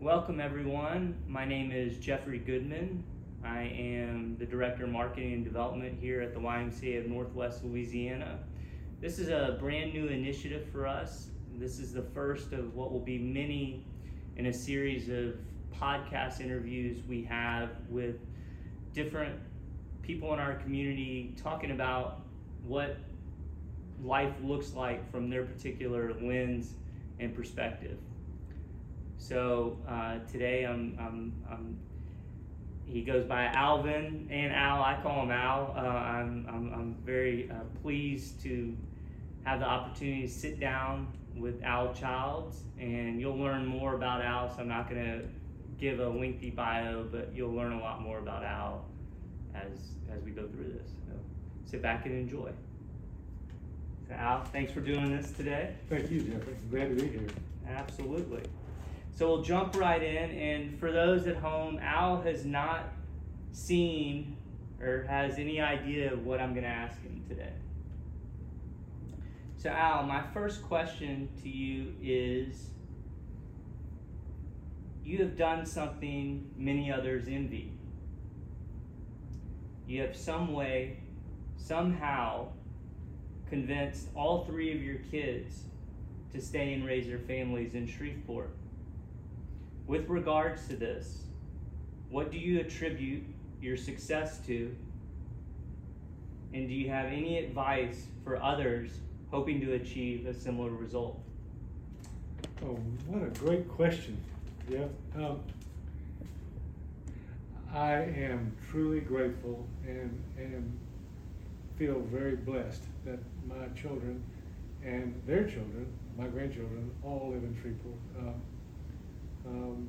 Welcome, everyone. My name is Jeffrey Goodman. I am the Director of Marketing and Development here at the YMCA of Northwest Louisiana. This is a brand new initiative for us. This is the first of what will be many in a series of podcast interviews we have with different people in our community talking about what life looks like from their particular lens and perspective. So uh, today I'm, I'm, I'm, he goes by Alvin and Al. I call him Al. Uh, I'm, I'm, I'm, very uh, pleased to have the opportunity to sit down with Al Childs, and you'll learn more about Al. So I'm not going to give a lengthy bio, but you'll learn a lot more about Al as as we go through this. So sit back and enjoy. So Al, thanks for doing this today. Thank you, Jeffrey. Glad to be here. Absolutely. So we'll jump right in. And for those at home, Al has not seen or has any idea of what I'm going to ask him today. So, Al, my first question to you is You have done something many others envy. You have some way, somehow, convinced all three of your kids to stay and raise their families in Shreveport. With regards to this, what do you attribute your success to? And do you have any advice for others hoping to achieve a similar result? Oh, what a great question. Yeah. Um, I am truly grateful and, and feel very blessed that my children and their children, my grandchildren, all live in Shreveport. Um, um,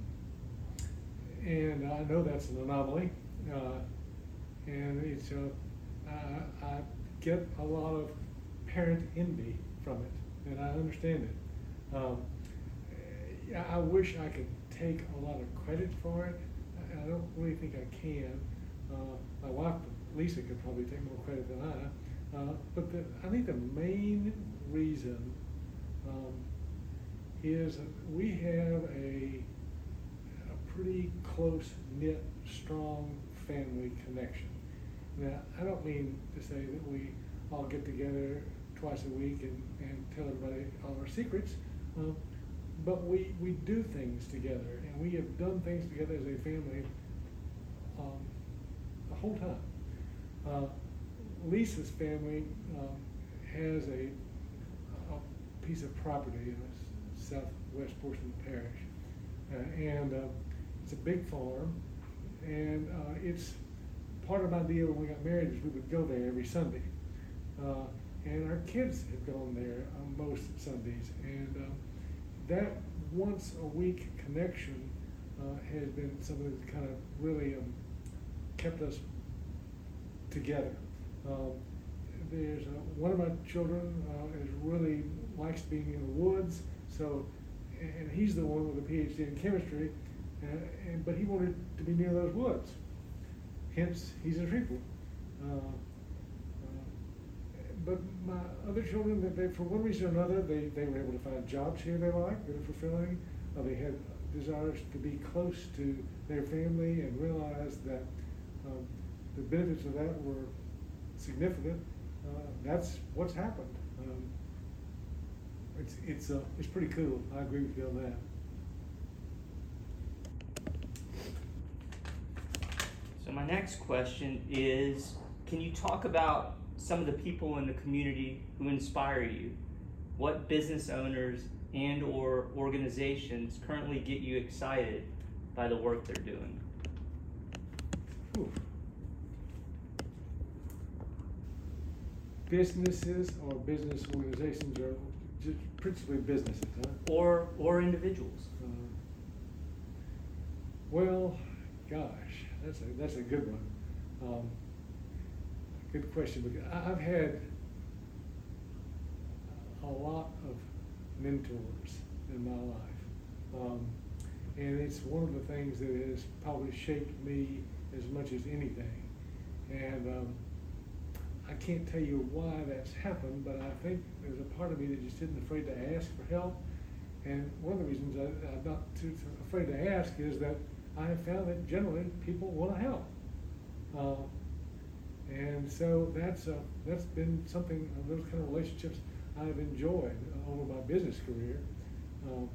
and I know that's an anomaly, uh, and it's I, I get a lot of parent envy from it, and I understand it. Um, I wish I could take a lot of credit for it. I, don't really think I can. Uh, my wife, Lisa, could probably take more credit than I. Uh, but the, I think the main reason um, is that we have a, a pretty close knit, strong family connection. Now, I don't mean to say that we all get together twice a week and, and tell everybody all our secrets, um, but we, we do things together, and we have done things together as a family um, the whole time. Uh, Lisa's family um, has a, a piece of property in the southwest portion of the parish. Uh, and uh, it's a big farm, and uh, it's part of my deal when we got married is we would go there every Sunday. Uh, and our kids have gone there on most Sundays. And that once a week connection uh, has been something that's kind of really um, kept us together. Um, there's one of my children uh, is really likes being in the woods, so and he's the one with a PhD in chemistry, uh, and, but he wanted to be near those woods. Hence, he's in Shreveport. Uh, uh, but my other children, they, for one reason or another, they, they were able to find jobs here they liked, that are fulfilling. They had desires to be close to their family and realized that um, the benefits of that were significant. Uh, that's what's happened. Um, it's it's uh, it's pretty cool. I agree with you on that. So my next question is, can you talk about some of the people in the community who inspire you? What business owners and or organizations currently get you excited by the work they're doing? Whew. Businesses or business organizations or just principally businesses, huh? Or or individuals. Uh, well, gosh, that's a that's a good one. Um, good question. Because I've had a lot of mentors in my life, um, and it's one of the things that has probably shaped me as much as anything. And um, I can't tell you why that's happened, but I think there's a part of me that just isn't afraid to ask for help. And one of the reasons I, I'm not too afraid to ask is that I have found that generally people want to help. Uh, and so that's uh, that's been something uh, those kind of relationships I've enjoyed over my business career. Um,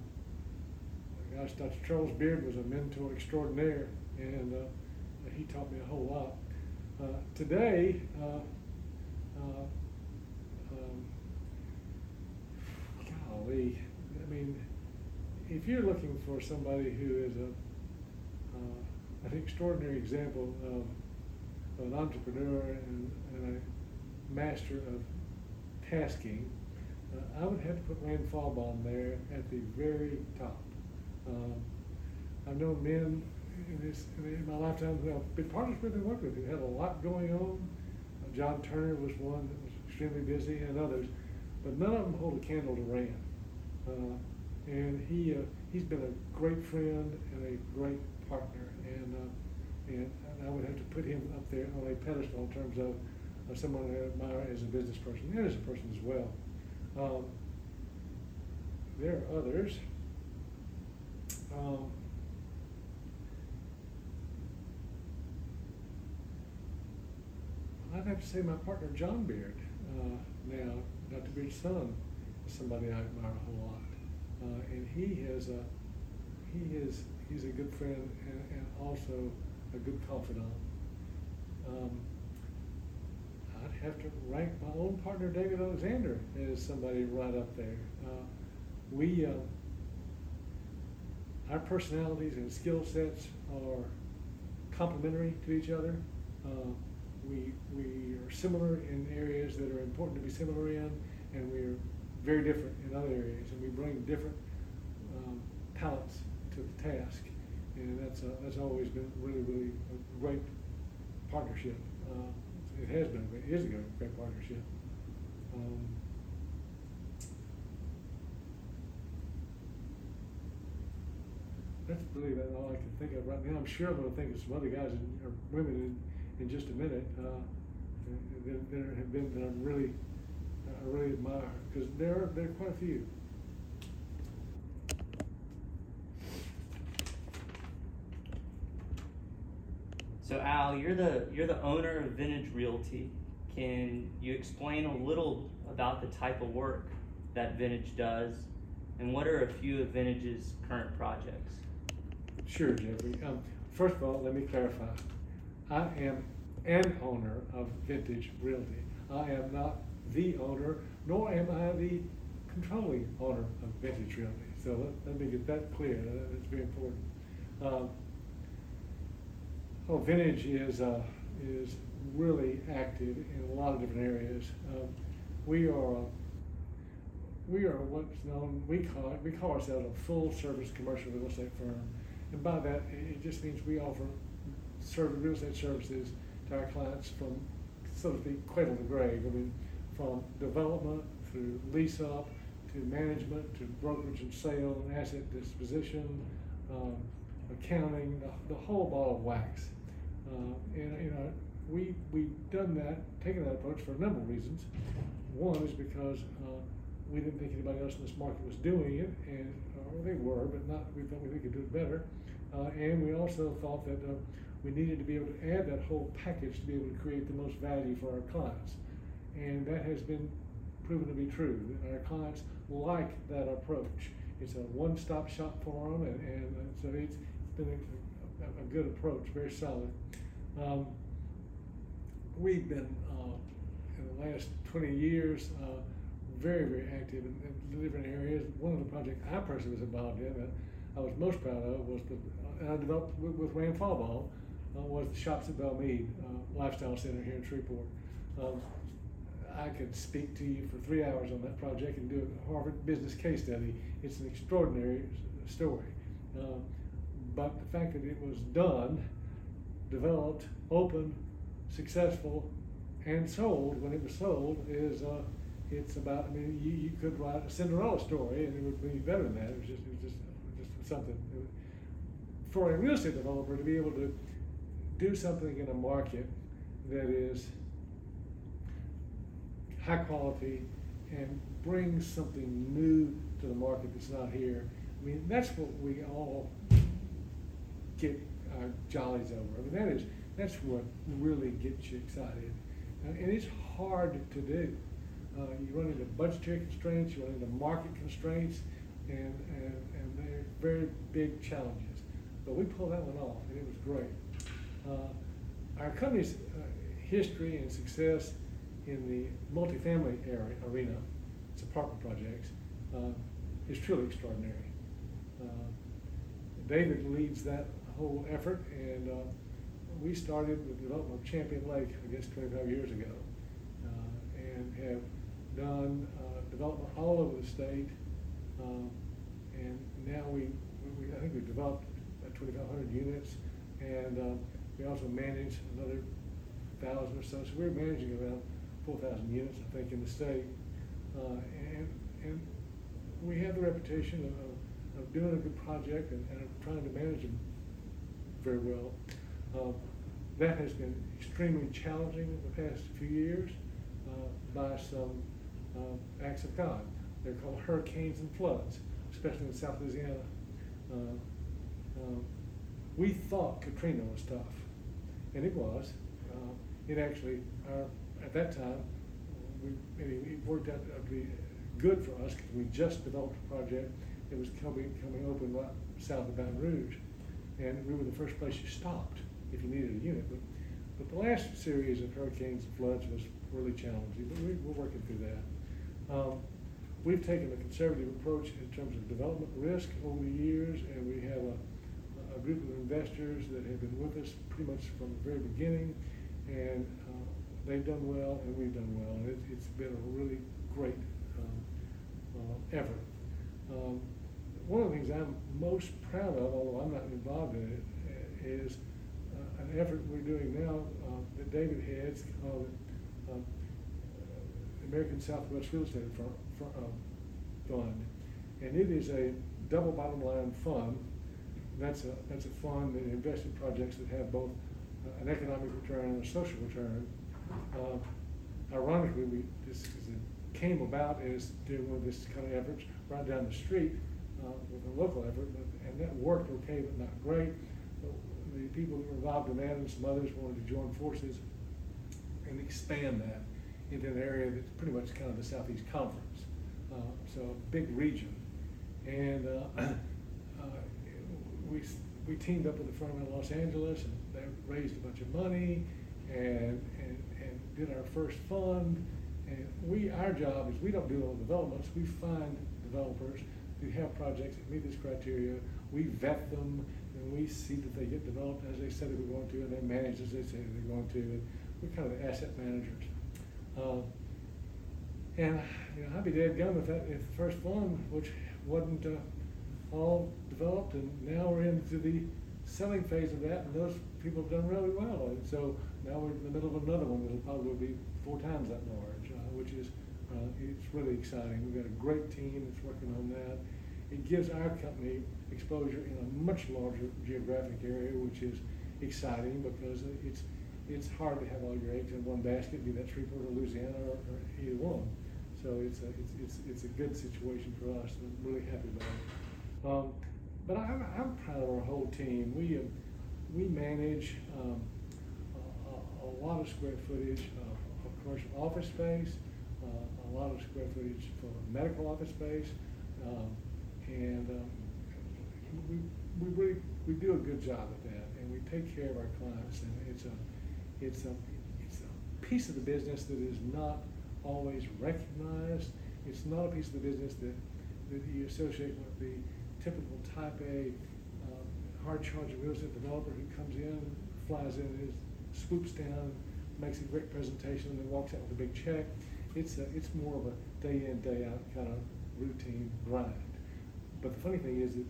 gosh, Dr. Charles Beard was a mentor extraordinaire, and uh, he taught me a whole lot. Today, uh, um, golly, I mean, if you're looking for somebody who is a uh, an extraordinary example of, of an entrepreneur and, and, a master of tasking, uh, I would have to put Rand Fallbaum there at the very top. Um, I've known men in, this, in my lifetime who I've been partners with and worked with who had a lot going on. John Turner was one that was extremely busy, and others, but none of them hold a candle to Rand. Uh, and he uh, he's been a great friend and a great partner, and, uh, and I would have to put him up there on a pedestal in terms of, of someone I admire as a business person and as a person as well. Um, there are others. Um, I'd have to say my partner John Beard uh, now, Dr. Beard's son, is somebody I admire a whole lot, uh, and he has a he is he's a good friend and, and also a good confidant. Um, I'd have to rank my own partner David Alexander as somebody right up there. Uh, we uh, our personalities and skill sets are complementary to each other. We, we are similar in areas that are important to be similar in, and we're very different in other areas, and we bring different um, talents to the task. And that's, that's always been really, really a great partnership. Uh, it has been, it is a great partnership. Um, that's really about all I can think of right now. I'm sure I'm going to think of some other guys and, or women in, just a minute uh, that, that have been that I'm really, I really admire because there are there are quite a few. So Al, you're the you're the owner of Vintage Realty. Can you explain a little about the type of work that Vintage does, and what are a few of Vintage's current projects? Sure, Jeffrey. Um, first of all, let me clarify. I am an owner of Vintage Realty. I am not the owner, nor am I the controlling owner of Vintage Realty. So let, let me get that clear. That's very important. Um, oh, Vintage is uh, is really active in a lot of different areas. Um, we are we are what's known we call it, we call ourselves a full service commercial real estate firm. And by that, it just means we offer serve real estate services to our clients from, sort of the cradle to grave. I mean, from development through lease up to management to brokerage and sale and asset disposition, um, accounting, the, the, whole ball of wax. Uh, and you know, we we've done that, taken that approach for a number of reasons. One is because uh, we didn't think anybody else in this market was doing it, and or they were, but not. We thought we could do it better. Uh, and we also thought that uh, we needed to be able to add that whole package to be able to create the most value for our clients. And that has been proven to be true. Our clients like that approach. It's a one-stop shop for them, and, and so it's, it's been a, a, good approach, very solid. Um, we've been, uh, in the last 20 years, uh, very, very active in, in, different areas. One of the projects I personally was involved in that I was most proud of was the and I developed with, with Rand uh, was the Shops at Bellemead uh, Lifestyle Center here in Shreveport. Um, I could speak to you for three hours on that project and do a Harvard business case study. It's an extraordinary story. Um, but the fact that it was done, developed, opened, successful, and sold when it was sold is uh, it's about. I mean, you, you could write a Cinderella story and it would be better than that. It was just it was just, just something for a real estate developer to be able to do something in a market that is high quality and bring something new to the market that's not here. I mean, that's what we all get our jollies over. I mean, that is that's what really gets you excited, uh, and it's hard to do. Uh, you run into budgetary constraints, you run into market constraints, and, and, and they're very big challenges. But we pulled that one off, and it was great. Uh, our company's uh, history and success in the multifamily area, arena, it's apartment projects, uh, is truly extraordinary. David leads that whole effort, and uh, we started the development of Champion Lake, I guess, 25 years ago, uh, and have done uh, development all over the state. Um, and now we, we, I think we've developed about 2,500 units, and we also manage another thousand or so. So we're managing about 4,000 units, I think, in the state. Uh, and, and we have the reputation of, of doing a good project and, and trying to manage them very well. Uh, that has been extremely challenging in the past few years uh, by some uh, acts of God. They're called hurricanes and floods, especially in South Louisiana. Uh, uh, we thought Katrina was tough, and it was. Uh, it actually, our, at that time, we, it worked out to be good for us because we just developed a project that was coming, coming open right south of Baton Rouge. And we were the first place you stopped if you needed a unit. But, but the last series of hurricanes and floods was really challenging, but we, are working through that. Um, we've taken a conservative approach in terms of development risk over the years, and we have a, a group of investors that have been with us pretty much from the very beginning, and uh, they've done well, and we've done well, and it, has been a really great um, uh, effort. Um, one of the things I'm most proud of, although I'm not involved in it, is uh, an effort we're doing now uh, that David heads called um, American Southwest Real Estate Fund, and it is a double bottom line fund. That's a that's a fund that invests in projects that have both uh, an economic return and a social return. Uh, ironically, we this came about as doing one of this kind of efforts right down the street uh, with a local effort, and that worked okay, but not great. But the people that were involved in that and some others wanted to join forces and expand that into an area that's pretty much kind of the Southeast Conference. Uh, so a big region. And uh, we, we teamed up with a firm in Los Angeles and they raised a bunch of money and, and, and did our first fund. And we, our job is we don't do all the developments. We find developers who have projects that meet this criteria. We vet them and we see that they get developed as they said they were going to and they manage as they say they're going to. And we're kind of the asset managers. Uh, and you know, I'd be dead gum if that if the first one, which wasn't uh, all developed, and now we're into the selling phase of that, and those people have done really well. And so now we're in the middle of another one that'll probably be four times that large, uh, which is uh, it's really exciting. We've got a great team that's working on that. It gives our company exposure in a much larger geographic area, which is exciting because it's it's hard to have all your eggs in one basket, be that Shreveport or Louisiana or, or either one. So it's a, it's, it's, it's a good situation for us. I'm really happy about it. Um, but I'm, I'm proud of our whole team. We, uh, we manage um, a, a, lot of square footage of, of commercial office space, uh, a lot of square footage for medical office space, um, and um, we, we really we do a good job at that, and we take care of our clients, and it's a it's a, it's a piece of the business that is not always recognized. It's not a piece of the business that, that you associate with the typical type A uh, hard charging real estate developer who comes in, flies in, his, swoops down, makes a great presentation, and then walks out with a big check. It's, a, it's more of a day in, day out kind of routine grind. But the funny thing is that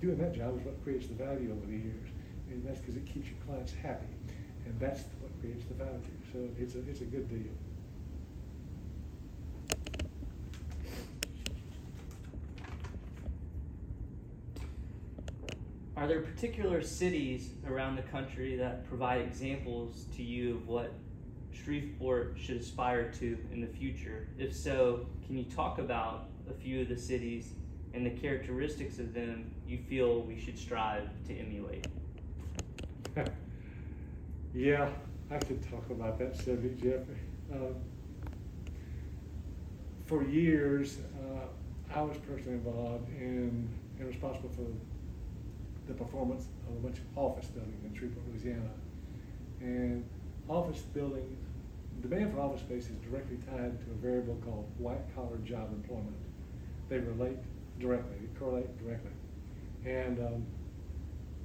doing that job is what creates the value over the years. And that's because it keeps your clients happy. And that's what creates the value. So it's a, it's a good deal. Are there particular cities around the country that provide examples to you of what Shreveport should aspire to in the future? If so, can you talk about a few of the cities and the characteristics of them you feel we should strive to emulate? yeah, I could talk about that subject, Jeff. Um, for years, uh, I was personally involved in and responsible for the performance of a bunch of office buildings in Shreveport, Louisiana. And office building, demand for office space is directly tied to a variable called white collar job employment. They relate directly, they correlate directly. And um,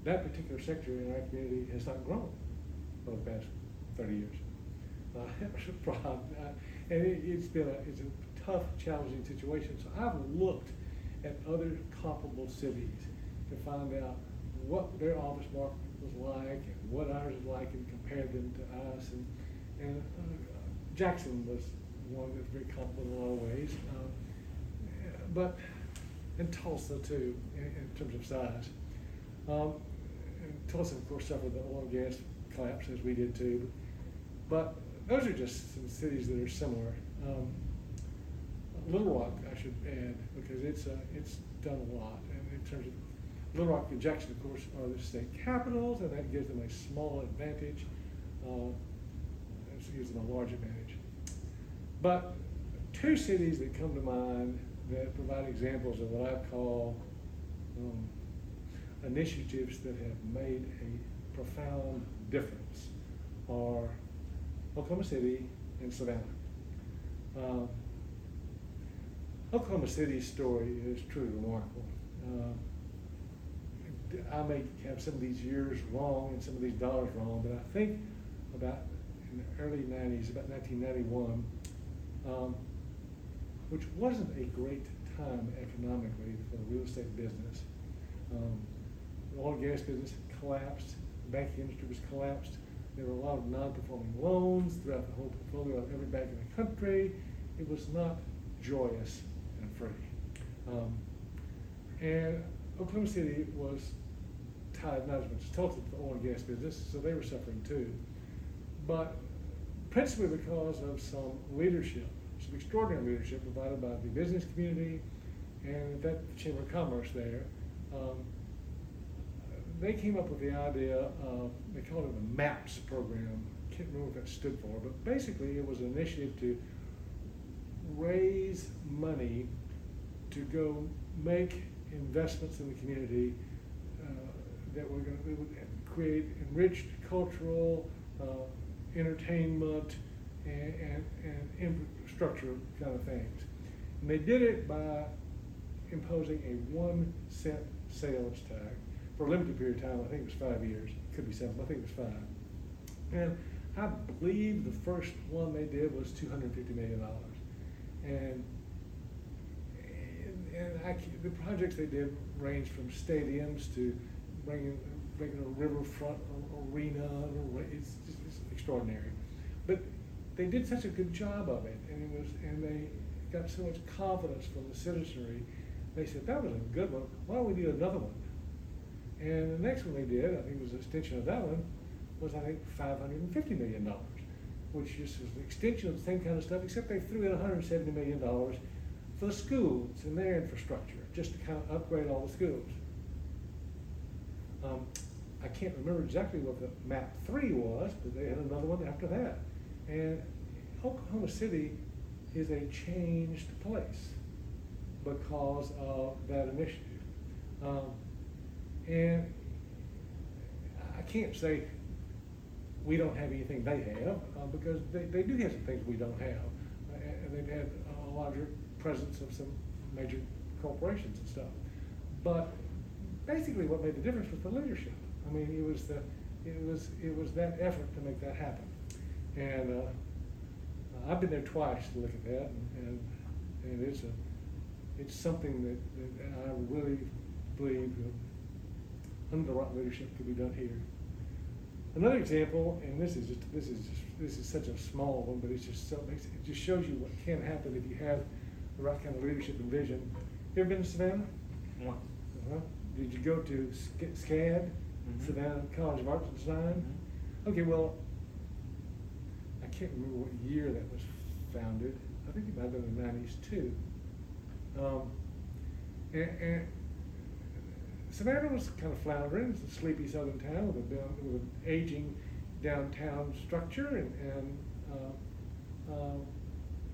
that particular sector in our community has not grown over the past 30 years. Uh, a problem. Uh, and it, has been a, it's a tough, challenging situation. So I've looked at other comparable cities to find out what their office market was like and what ours was like and compare them to us. And, and uh, Jackson was one that's very comparable in a lot of ways. Um, but, and Tulsa too, in, in terms of size. Um, Tulsa, of course, suffered the oil and gas collapse as we did too. But those are just some cities that are similar. Um, Little Rock, I should add, because it's uh, it's done a lot, and in terms of Little Rock and Jackson, of course, are the state capitals, and that gives them a small advantage. Uh, it gives them a large advantage. But two cities that come to mind that provide examples of what I call um, initiatives that have made a profound difference are Oklahoma City and Savannah. Uh, Oklahoma City's story is truly remarkable. Uh, I may have some of these years wrong and some of these dollars wrong, but I think about in the early 90s, about 1991, um, which wasn't a great time economically for the real estate business. Um, the oil and gas business collapsed, the banking industry was collapsed. There were a lot of non-performing loans throughout the whole portfolio of every bank in the country. It was not joyous and free. Um, and Oklahoma City was much as Tulsa to the oil and gas business, so they were suffering too. But principally because of some leadership, some extraordinary leadership provided by the business community and that Chamber of Commerce there. Um, they came up with the idea of, they called it the MAPS program. I can't remember what that stood for, but basically it was an initiative to raise money to go make investments in the community that were going to create enriched cultural, uh, entertainment, and, and, and, infrastructure kind of things. And they did it by imposing a one cent sales tax for a limited period of time. I think it was five years. It could be seven, I think it was five. And I believe the first one they did was $250 million. And, and, and I, the projects they did ranged from stadiums to bringing, bringing a riverfront arena. It's, just, it's extraordinary. But they did such a good job of it, and it was, and they got so much confidence from the citizenry. They said that was a good one. Why don't we do another one? And the next one they did, I think it was an extension of that one, was I think five hundred and fifty million dollars, which just was an extension of the same kind of stuff, except they threw in one hundred and seventy million dollars for the schools and their infrastructure, just to kind of upgrade all the schools. Um, I can't remember exactly what the map three was, but they had another one after that. And Oklahoma City is a changed place because of that initiative. Um, and I can't say we don't have anything they have uh, because they, they do have some things we don't have. Uh, and they've had a larger presence of some major corporations and stuff. But basically what made the difference was the leadership. I mean, it was the, it was, it was that effort to make that happen. And uh, I've been there twice to look at that, and, and, and it's a, it's something that, that I really believe under the right leadership could be done here. Another example, and this is just this is just, this is such a small one, but it's just so it just shows you what can happen if you have the right kind of leadership and vision. You ever been to Savannah? Once. Uh-huh. Did you go to SCAD, mm-hmm. Savannah College of Arts and Design? Mm-hmm. Okay, well, I can't remember what year that was founded. I think it might have been in the nineties too. Um, and, and Savannah was kind of floundering. It's a sleepy southern town with, a, with an aging downtown structure and, and uh, uh,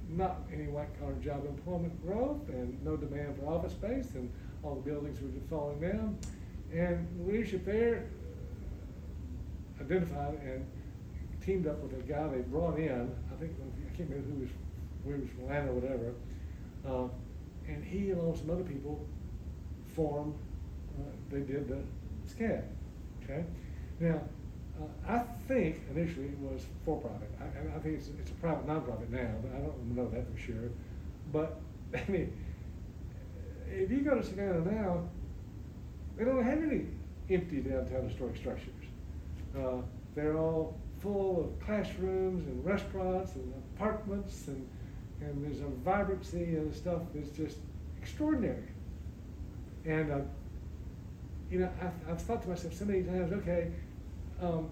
not any white collar job employment growth and no demand for office space and all the buildings were just falling down. And the leadership there identified and teamed up with a guy they brought in. I think I can't remember who was where he was from Atlanta or whatever. Uh, and he along with some other people formed. Uh, they did the SCAD. Okay. Now, uh, I think initially it was for profit. I, I think it's, it's a private nonprofit now, but I don't know that for sure. But I mean, if you go to Savannah now, they don't have any empty downtown historic structures. Uh, they're all full of classrooms and restaurants and apartments and and there's a vibrancy and stuff that's just extraordinary. And uh, you know, I've, I've, thought to myself so many times, okay, um,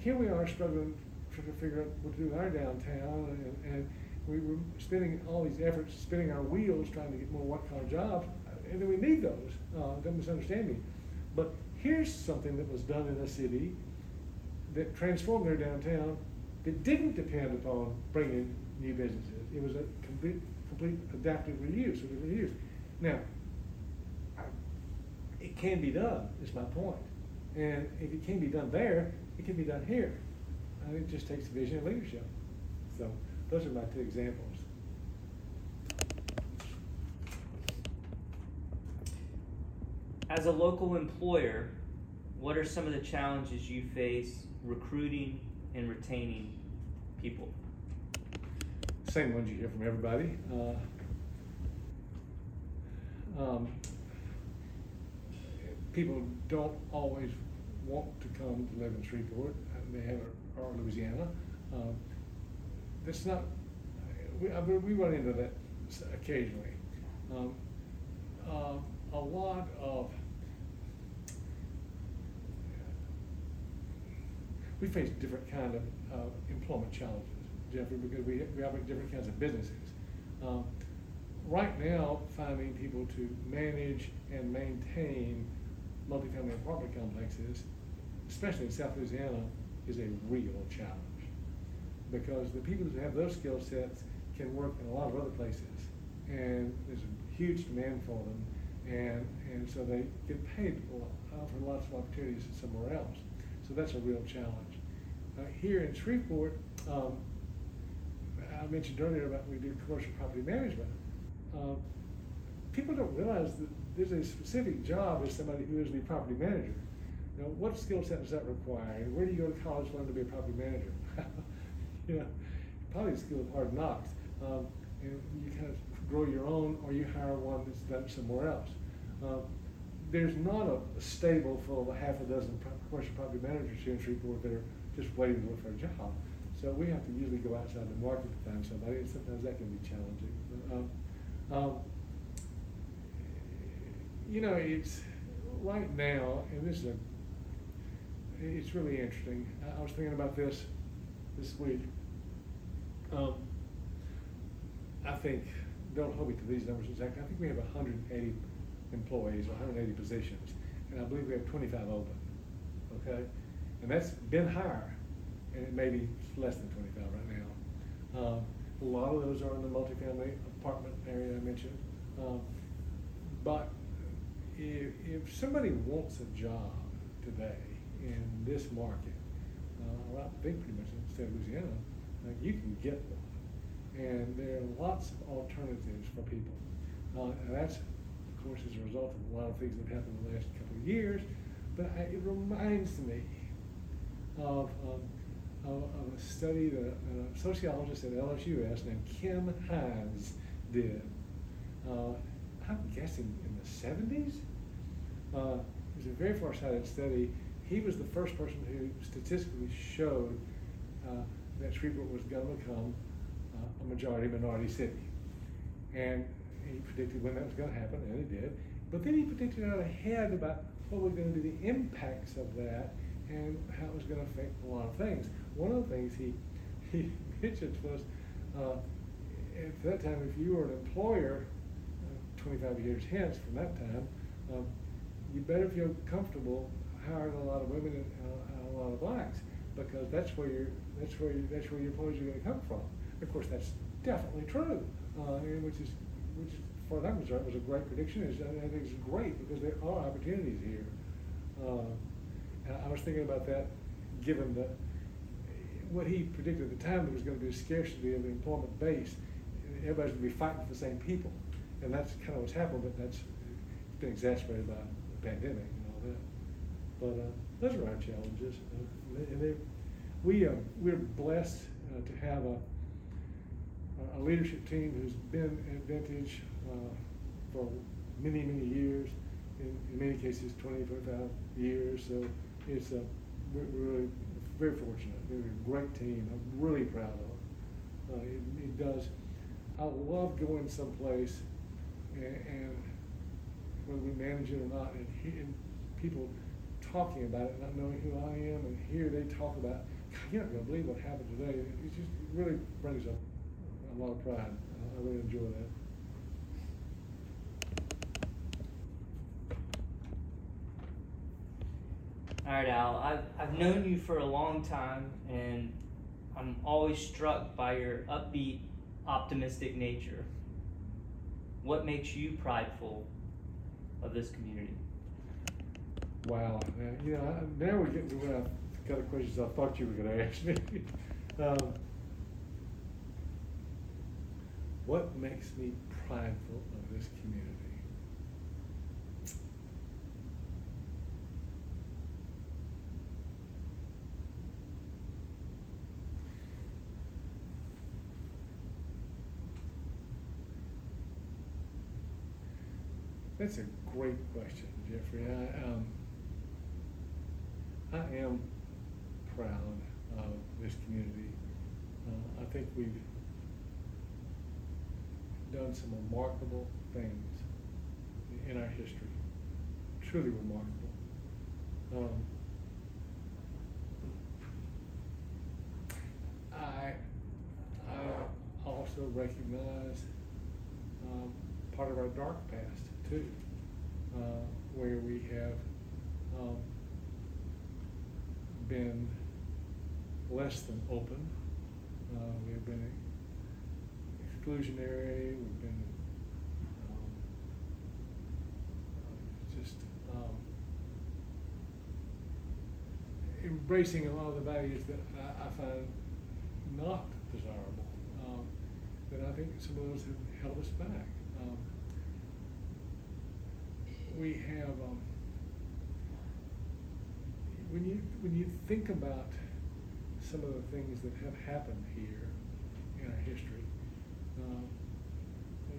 here we are struggling trying to figure out what to do with our downtown, and, and we were spending all these efforts, spinning our wheels, trying to get more white collar jobs, and then we need those. Uh, don't misunderstand me, but here's something that was done in a city that transformed their downtown that didn't depend upon bringing new businesses. It was a complete, complete adaptive reuse of different use. Now, I, it can be done, is my point. And if it can be done there, it can be done here. It just takes vision and leadership. So those are my two examples. As a local employer, what are some of the challenges you face recruiting and retaining people? Same ones you hear from everybody. Uh, um, people don't always want to come to live in Shreveport. They have or Louisiana. Um, that's not. We, I mean, we run into that occasionally. Um, uh, a lot of we face different kind of uh, employment challenges, Jeffrey, because we, we operate different kinds of businesses. Um, right now, finding people to manage and maintain multifamily apartment complexes, especially in South Louisiana, is a real challenge. Because the people who have those skill sets can work in a lot of other places, and there's a huge demand for them, and, and so they get paid uh, for lots of opportunities somewhere else. So that's a real challenge. Uh, here in Shreveport, um, I mentioned earlier about we do commercial property management. Uh, people don't realize that there's a specific job as somebody who is the property manager. Now, what skill set does that require? Where do you go to college to learn to be a property manager? you know, probably the skill of hard knocks. Um, you kind of grow your own, or you hire one that's done somewhere else. Uh, there's not a, a, stable full of a half a dozen commercial property managers here in Shreveport that are just waiting to look for a job. So we have to usually go outside the market to find somebody, and sometimes that can be challenging. Um, um, you know, it's right now, and this is a, it's really interesting. I was thinking about this this week. Um, I think, don't hold me to these numbers exactly, I think we have 180 employees, 180 positions, and I believe we have 25 open, okay? And that's been higher, and it may be less than 25 right now. Um, a lot of those are in the multifamily apartment area I mentioned. Um, but if, if somebody wants a job today in this market, uh, I think pretty much in the state of Louisiana, uh, you get one. And there are lots of alternatives for people. Uh, and that's, of course, as a result of a lot of things that have happened in the last couple of years. But I, it reminds me of, um, of, of, a study that a sociologist at LSUS named Kim Hines did. Uh, I'm guessing in the 70s. Uh, it was a very far-sighted study. He was the first person who statistically showed uh, that Shreveport was going to become uh, a majority minority city. And he predicted when that was going to happen, and it did. But then he predicted out ahead about what were going to be the impacts of that and how it was going to affect a lot of things. One of the things he he mentioned was uh, at that time, if you were an employer, uh, 25 years hence from that time, um, you better feel comfortable hiring a lot of women and, uh, a lot of blacks because that's where your that's where you, that's where your employees are going to come from. Of course, that's definitely true, uh, which is which, as far as was a great prediction. Is I think it's great because there are opportunities here. Uh, and I was thinking about that, given the what he predicted at the time there was going to be a scarcity of the employment base. Everybody's going to be fighting for the same people, and that's kind of what's happened. But that's been exacerbated by the pandemic and all that. But uh, those are our challenges, and they, we uh, we're blessed uh, to have a a leadership team who's been at Vintage uh, for many many years. In, in many cases, 20, 25 years. So it's a we're, really very fortunate. They're a great team. I'm really proud of. Uh, it, it does. I love going someplace and, and whether we manage it or not, and, he, and people talking about it, not knowing who I am, and here they talk about, you're not going to believe what happened today. It just really brings up a lot of pride. I really enjoy that. All right, Al. I've, I've known you for a long time, and I'm always struck by your upbeat, optimistic nature. What makes you prideful of this community? Wow. Now, you know, now we're getting to where I've got of questions I thought you were going to ask me. um, what makes me prideful of this community? That's a great question, Jeffrey. I, um, I am proud of this community. Uh, I think we've done some remarkable things in our history. Truly remarkable. Um, I, I also recognize um, part of our dark past too, uh, where we have um, been less than open. Uh, we have been exclusionary. We've been um, just um, embracing a lot of the values that I, I find not desirable. Um, that I think some of those have held us back. Um, we have um, when you when you think about some of the things that have happened here in our history, uh,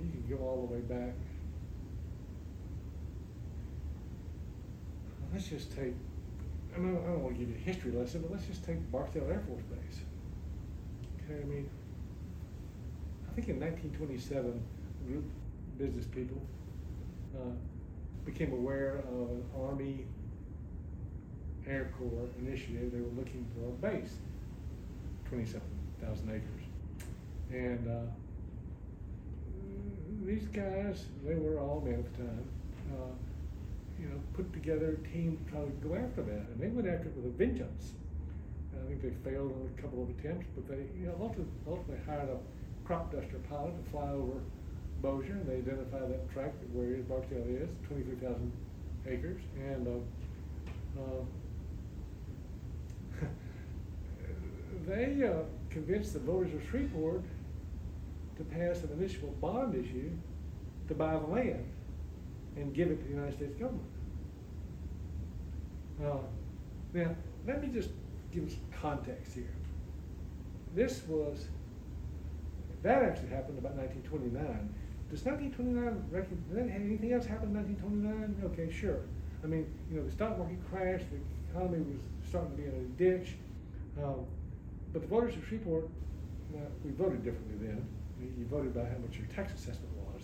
you can go all the way back. Let's just take. I don't, I don't want to give you a history lesson, but let's just take Barksdale Air Force Base. Okay, I mean, I think in 1927, group business people uh, became aware of an Army Air Corps initiative. They were looking for a base, 27,000 acres. And uh, these guys, they were all men at the time, uh, you know, put together a team to try to go after that. And they went after it with a vengeance. And I think they failed on a couple of attempts, but they you know, ultimately, ultimately hired a crop duster pilot to fly over Bossier, and they identify that tract where Barksdale is, 23,000 acres, and uh, uh, they uh, convinced the voters of Shreveport to pass an municipal bond issue to buy the land and give it to the United States government. Uh, now, let me just give some context here. This was, that actually happened about 1929. Does 1929 reckon, did anything else happen in 1929? Okay, sure. I mean, you know, the stock market crashed, the economy was starting to be in a ditch. Um, but the voters of Shreveport, uh, we voted differently then. You voted by how much your tax assessment was.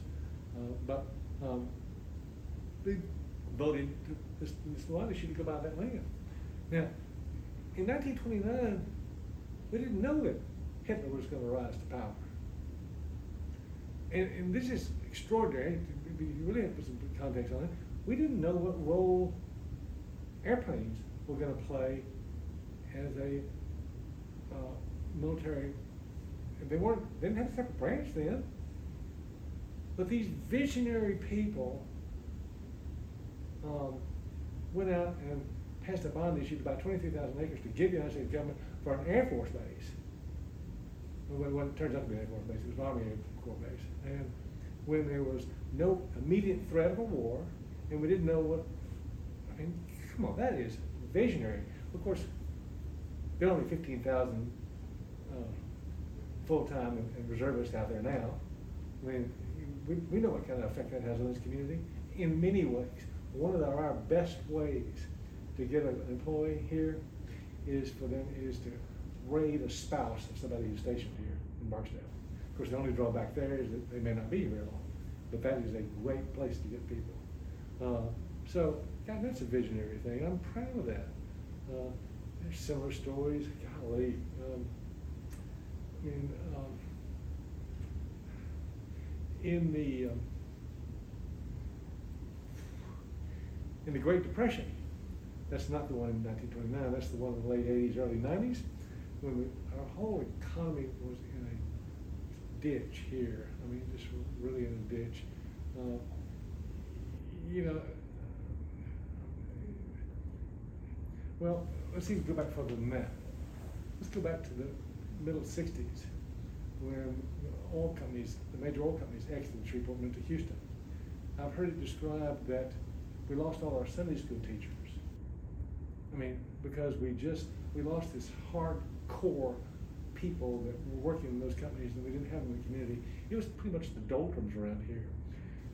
Uh, but um, they voted to, this, this land issue to go buy that land. Now, in 1929, we didn't know that Hitler was going to rise to power. And, and this is extraordinary. You really have to put some context on it. We didn't know what role airplanes were going to play as a military. They weren't. They didn't have a separate branch then. But these visionary people um, went out and passed a bond issued about 23,000 acres to give the United States government for an Air Force base. Well, well, it turns out to be an Air Force base, it was an Army Air Corps base. And when there was no immediate threat of a war, and we didn't know what, I mean, come on, that is visionary. Of course, there are only 15,000 uh, full-time and, reservists out there now. I mean, we, we know what kind of effect that has on this community in many ways. One of our best ways to get an employee here is for them is to raid a spouse of somebody who's stationed here in Barksdale. Of course, the only drawback there is that they may not be here very long, but that is a great place to get people. Uh, so, God, that's a visionary thing. I'm proud of that. Uh, there's similar stories. Golly, um, I mean, um, in the um, in the Great Depression, that's not the one in 1929. That's the one in the late 80s, early 90s, when we, our whole economy was in a ditch here. I mean, just really in a ditch. Uh, you know, well, let's even go back further than that. Let's go back to the middle 60s when oil companies, the major oil companies exited Shreveport and went to Houston. I've heard it described that we lost all our Sunday school teachers. I mean, because we just, we lost this hardcore people that were working in those companies and we didn't have them in the community. It was pretty much the doldrums around here.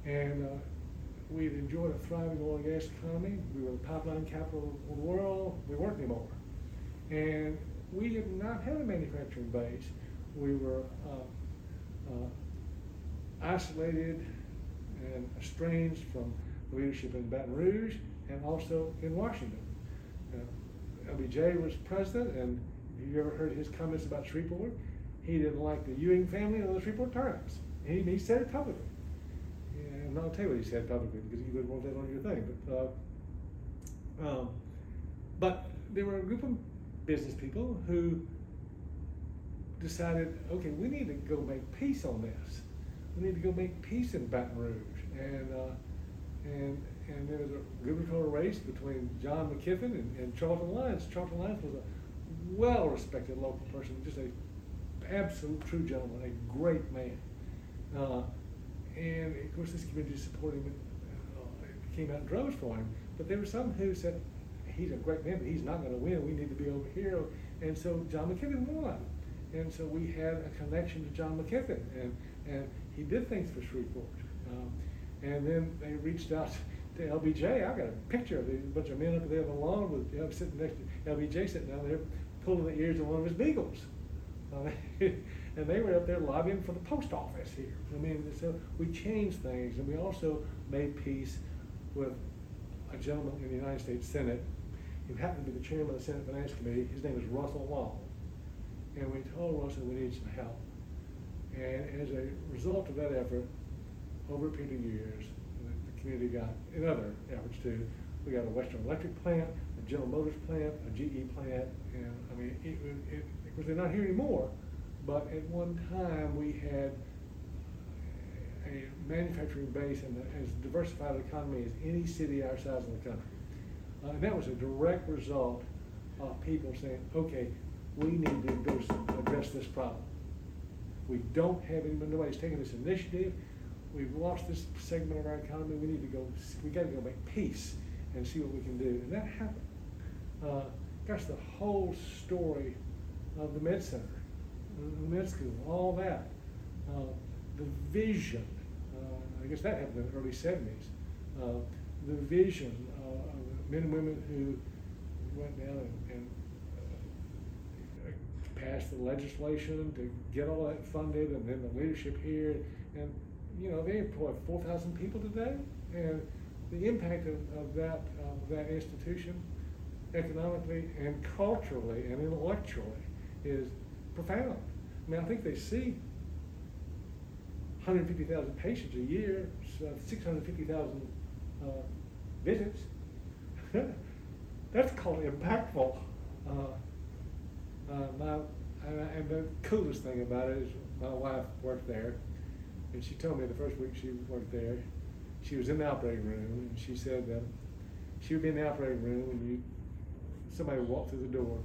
And uh, we'd enjoyed a thriving oil and gas economy. We were the pipeline capital of the world. We weren't anymore. And we did not have a manufacturing base. We were uh, uh, isolated and estranged from leadership in Baton Rouge and also in Washington. Uh, LBJ was president, and if you ever heard his comments about Shreveport, he didn't like the Ewing family or the Shreveport Times. He, he said it publicly. And I'll tell you what he said publicly because you wouldn't want that on your thing. But, uh, um, but there were a group of business people who decided, okay, we need to go make peace on this. We need to go make peace in Baton Rouge. And, uh, and, and there was a gubernatorial race between John McKeithen and, and Charlton Lyons. Charlton Lyons was a well-respected local person, just a absolute true gentleman, a great man. Uh, and of course, this community supported him. Uh, came out in droves for him. But there were some who said, he's a great man, but he's not going to win. We need to be over here. And so John McKeithen won. And so we had a connection to John McKeithen, and, and he did things for Shreveport. Um, and then they reached out to LBJ. I got a picture of a bunch of men up there on the lawn with you know, sitting next to LBJ sitting down there pulling the ears of one of his beagles. Uh, and they were up there lobbying for the post office here. I mean, so we changed things, and we also made peace with a gentleman in the United States Senate who happened to be the chairman of the Senate Finance Committee. His name is Russell Long and we told Russell we needed some help. And as a result of that effort, over a period of years, the community got, in other efforts too, we got a Western Electric plant, a General Motors plant, a GE plant, and I mean, it, it, of course, they're not here anymore, but at one time we had a manufacturing base and as diversified an economy as any city our size in the country. Uh, and that was a direct result of people saying, okay, we need to go address this problem. We don't have anyone, nobody's taking this initiative. We've lost this segment of our economy. We need to go, we got to go make peace and see what we can do. And that happened. Uh, gosh, the whole story of the Med Center, the med school, all that, uh, the vision, uh, I guess that happened in the early 70s, uh, the vision men and women who went down and, and pass the legislation to get all that funded, and then the leadership here, and you know they employ four thousand people today, and the impact of, of that of that institution, economically and culturally and intellectually, is profound. I mean, I think they see 150,000 patients a year, 650,000 uh, visits. That's called impactful. Uh, uh, my, and the coolest thing about it is my wife worked there, and she told me the first week she worked there, she was in the operating room, and she said that she would be in the operating room, and you somebody would walk through the door,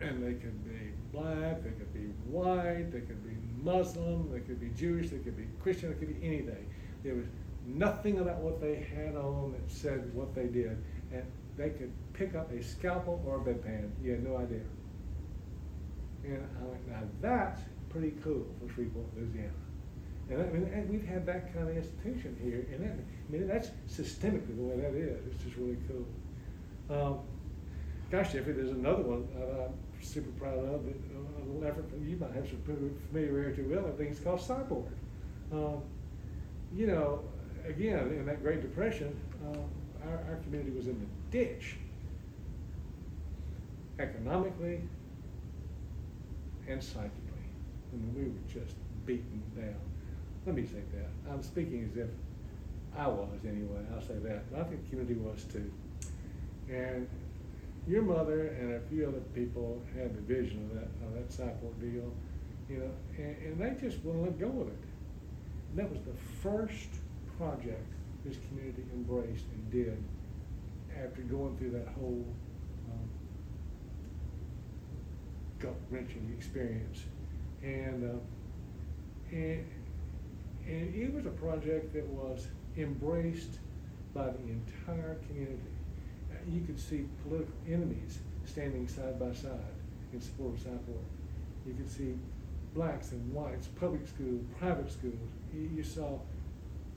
and they could be black, they could be white, they could be Muslim, they could be Jewish, they could be Christian, they could be anything. There was nothing about what they had on that said what they did, and they could pick up a scalpel or a bedpan. You had no idea. And I went, now that's pretty cool for Shreveport, Louisiana. And, I mean, and we've had that kind of institution here, and that, I mean, that's systemically the way that is. It's just really cool. Um, gosh, Jeffrey, there's another one I'm super proud of. That, uh, a little effort you might have some familiarity with. I think it's called Sci-Port. Um, you know, again, in that Great Depression, uh, our, our community was in the ditch economically and psychically. I mean, we were just beaten down. Let me say that. I'm speaking as if I was anyway. I'll say that. But I think the community was too. And your mother and a few other people had the vision of that of that Sci-Port deal, you know, and, and they just wouldn't let go of it. And that was the first project this community embraced and did after going through that whole um, gut wrenching experience, and, uh, and and it was a project that was embraced by the entire community. You could see political enemies standing side by side in support of Sci-Port. You could see blacks and whites, public schools, private schools. You saw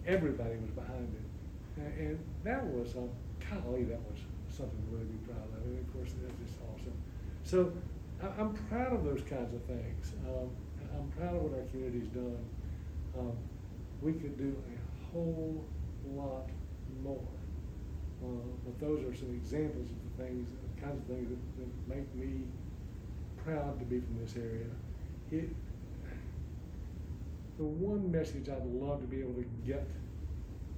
everybody was behind it. And, and that was, um, golly, that was something to really be proud of. And of course, that's just awesome. So I, am proud of those kinds of things. Um, I'm proud of what our community's done. Um, we could do a whole lot more. Uh, but those are some examples of the things, the kinds of things that, that make me proud to be from this area. It, the one message I'd love to be able to get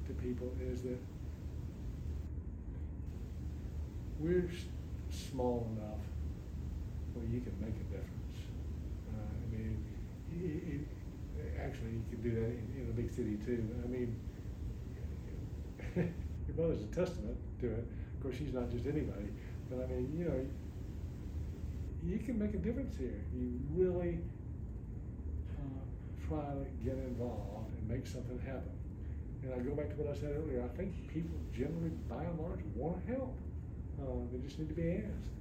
to people is that we're small enough where you can make a difference. Uh, I mean, it, it, actually, you can do that in, in, a big city too. I mean, your mother's a testament to it. Of course, she's not just anybody, but I mean, you know, you can make a difference here. You really try to get involved and make something happen. And I go back to what I said earlier. I think people generally, by and large, want to help. Uh, they just need to be asked.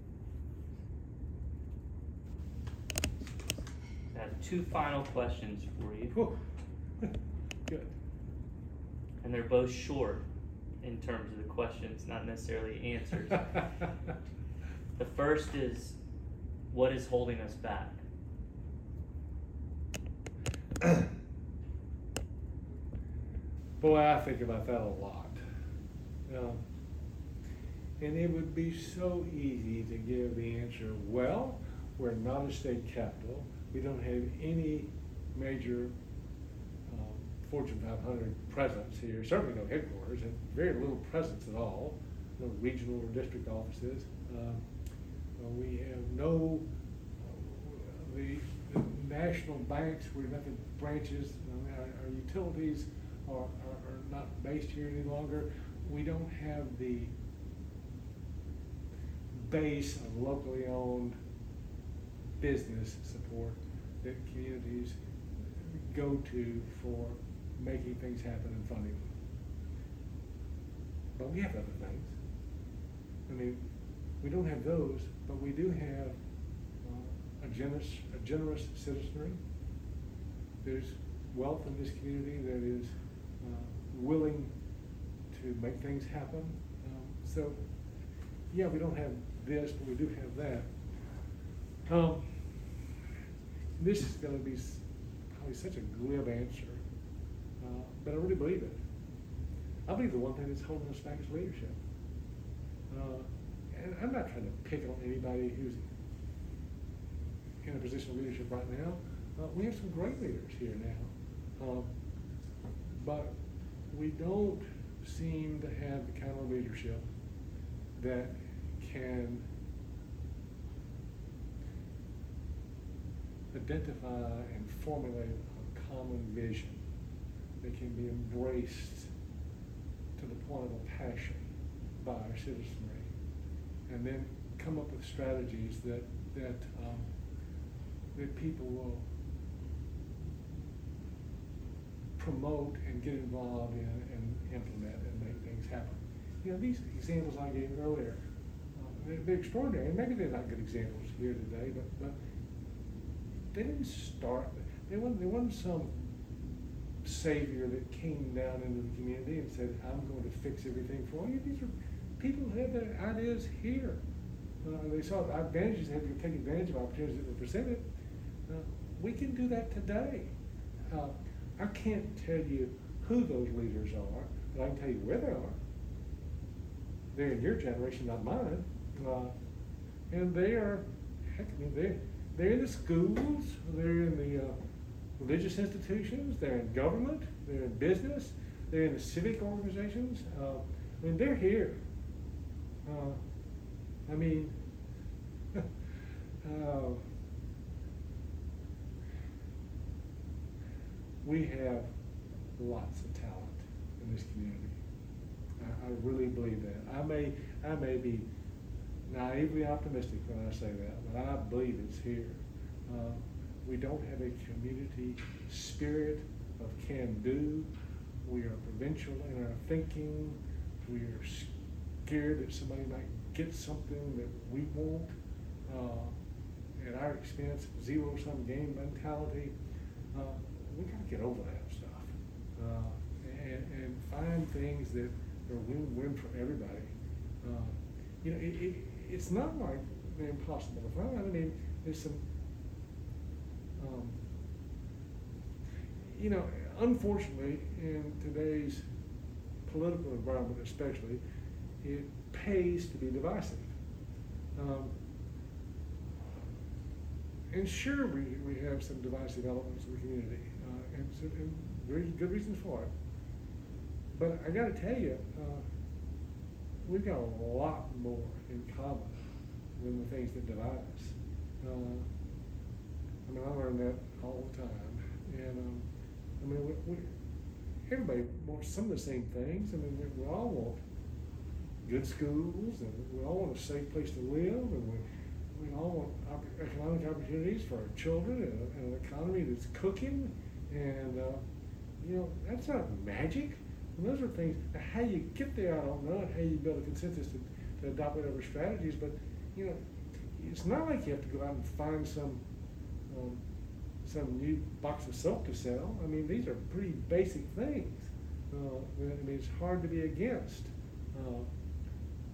I have two final questions for you. Good. And they're both short in terms of the questions, not necessarily answers. the first is what is holding us back? Boy, I think about that a lot. Um, and it would be so easy to give the answer, well, we're not a state capital. We don't have any major um, Fortune 500 presence here, certainly no headquarters, and very little presence at all, no regional or district offices. Um, uh, we have no, uh, the, national banks, we have branches, our, our utilities are, are, are not based here any longer. We don't have the base of locally owned business support that communities go to for making things happen and funding them. But we have other things. I mean, we don't have those, but we do have a generous, a generous citizenry. There's wealth in this community that is uh, willing to make things happen. Um, so, yeah, we don't have this, but we do have that. Um, this is going to be probably such a glib answer, uh, but I really believe it. I believe the one thing that's holding us back is leadership. Uh, and I'm not trying to pick on anybody who's in a position of leadership right now. Uh, we have some great leaders here now. Um, but we don't seem to have the kind of leadership that can identify and formulate a common vision that can be embraced to the point of a passion by our citizenry, and then come up with strategies that that um, that people will promote and get involved in and implement and make things happen. You know, these examples I gave earlier, uh, they're, they're extraordinary. Maybe they're not good examples here today, but, but they didn't start, they wasn't, there wasn't some savior that came down into the community and said, I'm going to fix everything for you. These are people who had their ideas here. Uh, they saw the advantages, they had to take advantage of opportunities that were presented. Uh, we can do that today. Uh, I can't tell you who those leaders are, but I can tell you where they are. They're in your generation, not mine. Uh, and they are, heck, I mean, they're, they're in the schools, they're in the uh, religious institutions, they're in government, they're in business, they're in the civic organizations. Uh, I mean, they're here. Uh, I mean, we have lots of talent in this community. I, I really believe that. I may, I may be naively optimistic when I say that, but I believe it's here. Uh, we don't have a community spirit of can do. We are provincial in our thinking. We are scared that somebody might get something that we want. Uh, at our expense, zero sum game mentality. Uh, we got to get over that stuff uh, and, and find things that are win-win for everybody. Uh, you know, it, it, it's not like impossible to find. I mean, there's some, um, you know, unfortunately, in today's political environment, especially, it pays to be divisive. Um, and sure, we, we have some divisive elements in the community and, so, and very good reasons for it. But I got to tell you, uh, we've got a lot more in common than the things that divide us. Uh, I mean, I learn that all the time, and um, I mean, we, we, everybody wants some of the same things. I mean, we, we all want good schools, and we all want a safe place to live, and we we all want economic opportunities for our children and an economy that's cooking and, uh, you know, that's not magic. And those are things, how you get there, I don't know, and how you build a consensus to, to adopt whatever strategies, but, you know, it's not like you have to go out and find some, um, some new box of soap to sell. I mean, these are pretty basic things. Uh, I mean, it's hard to be against. Uh,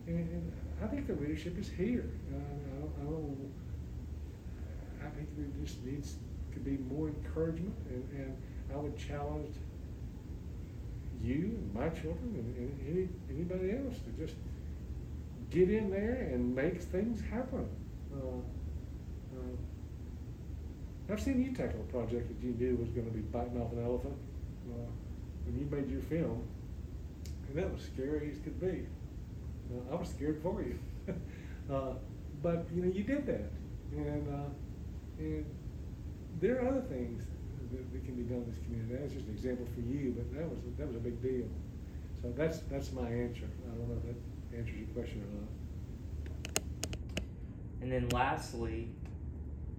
and, and, I think the leadership is here. Uh, I, don't, I, don't, I think there just needs could be more encouragement, and, and I would challenge you and my children and, and any, anybody else to just get in there and make things happen. Uh, uh, I've seen you tackle a project that you knew was going to be biting off an elephant uh, when you made your film, and that was scary as could be. Uh, I was scared for you, uh, but you know you did that, and uh, and there are other things that, that can be done in this community. That's just an example for you, but that was that was a big deal. So that's that's my answer. I don't know if that answers your question or not. And then lastly,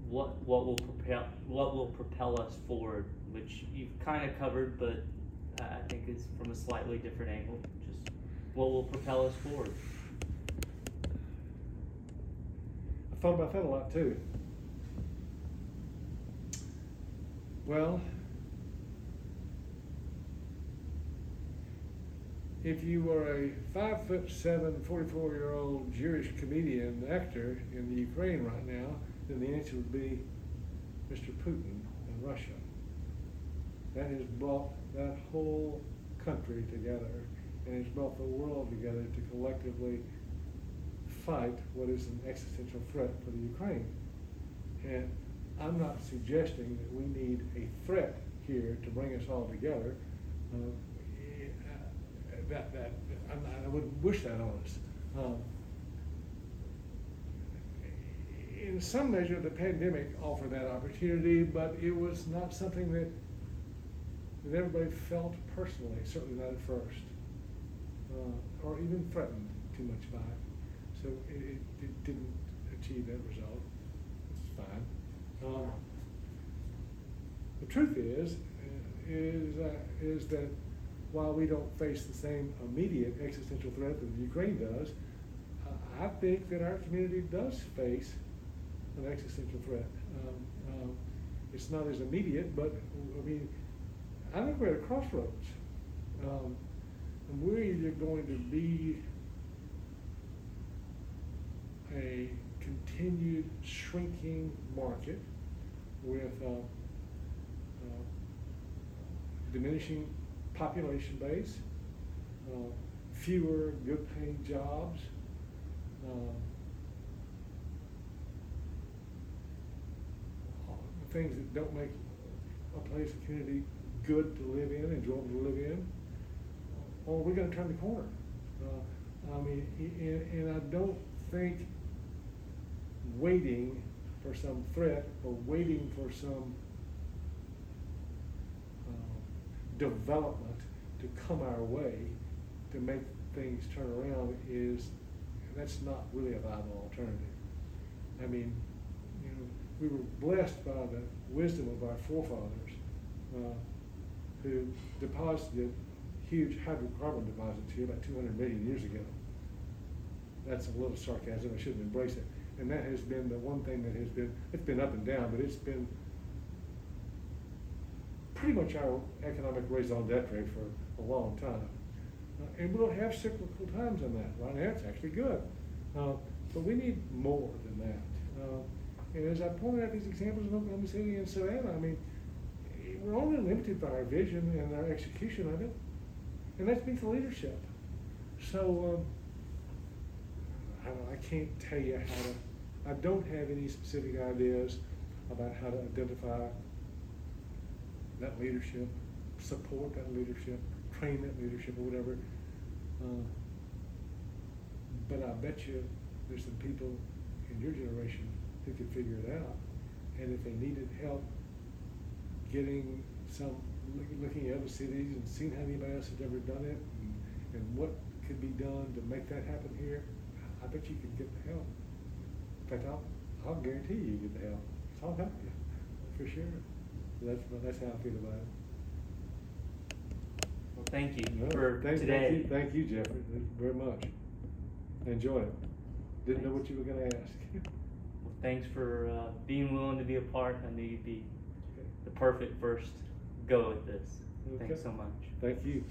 what what will propel what will propel us forward, which you've kind of covered, but uh, I think it's from a slightly different angle. Just what will propel us forward. I thought about that a lot too. Well, if you were a five foot seven, 44 year old Jewish comedian actor in the Ukraine right now, then the answer would be Mr. Putin and Russia. That has brought that whole country together and has brought the world together to collectively fight what is an existential threat for the Ukraine. And I'm not suggesting that we need a threat here to bring us all together. Uh, That, that, I wouldn't wish that on us. Um, In some measure, the pandemic offered that opportunity, but it was not something that, that everybody felt personally, certainly not at first. Uh, or even threatened too much by. So it, it, it didn't achieve that result. It's fine. Um, the truth is, uh, is, uh, is that while we don't face the same immediate existential threat that Ukraine does, uh, I think that our community does face an existential threat. Um, um, it's not as immediate, but I mean, I think we're at a crossroads. Um, and we're either going to be a continued shrinking market with uh, uh, diminishing population base, uh, fewer good paying jobs, uh, things that don't make a place, a community good to live in, enjoyable to live in, or we're gonna turn the corner. Uh, I mean, and, and I don't think waiting for some threat or waiting for some uh, development to come our way to make things turn around is, that's not really a viable alternative. I mean, you know, we were blessed by the wisdom of our forefathers, uh, who deposited huge hydrocarbon deposits here about two hundred million years ago. That's a little sarcasm, I shouldn't embrace it. And that has been the one thing that has been, it's been up and down, but it's been pretty much our economic raison d'etre for a long time. Uh, and we'll have cyclical times in that. Right now, it's actually good. Uh, but we need more than that. Uh, and as I pointed out these examples in Oklahoma City and Savannah, I mean, we're only limited by our vision and our execution of it. And that means leadership. So, um, I don't—I can't tell you how to, I don't have any specific ideas about how to identify that leadership, support that leadership, train that leadership or whatever. Uh, but I bet you there's some people in your generation who could figure it out. And if they needed help getting some, looking at other cities and seeing how anybody else has ever done it and, and what could be done to make that happen here, I bet you could get the help. Fact, I'll, I'll guarantee you you get the help. I'll help you, for sure. That's, that's how I feel about it. Well, thank you No, for thank- today. Thank you, thank you, Jeffrey, very much. Enjoy it. Didn't know what you were gonna ask. Well, thanks for uh, being willing to be a part. I knew you'd be the perfect first go at this. Thanks so much. Thank you.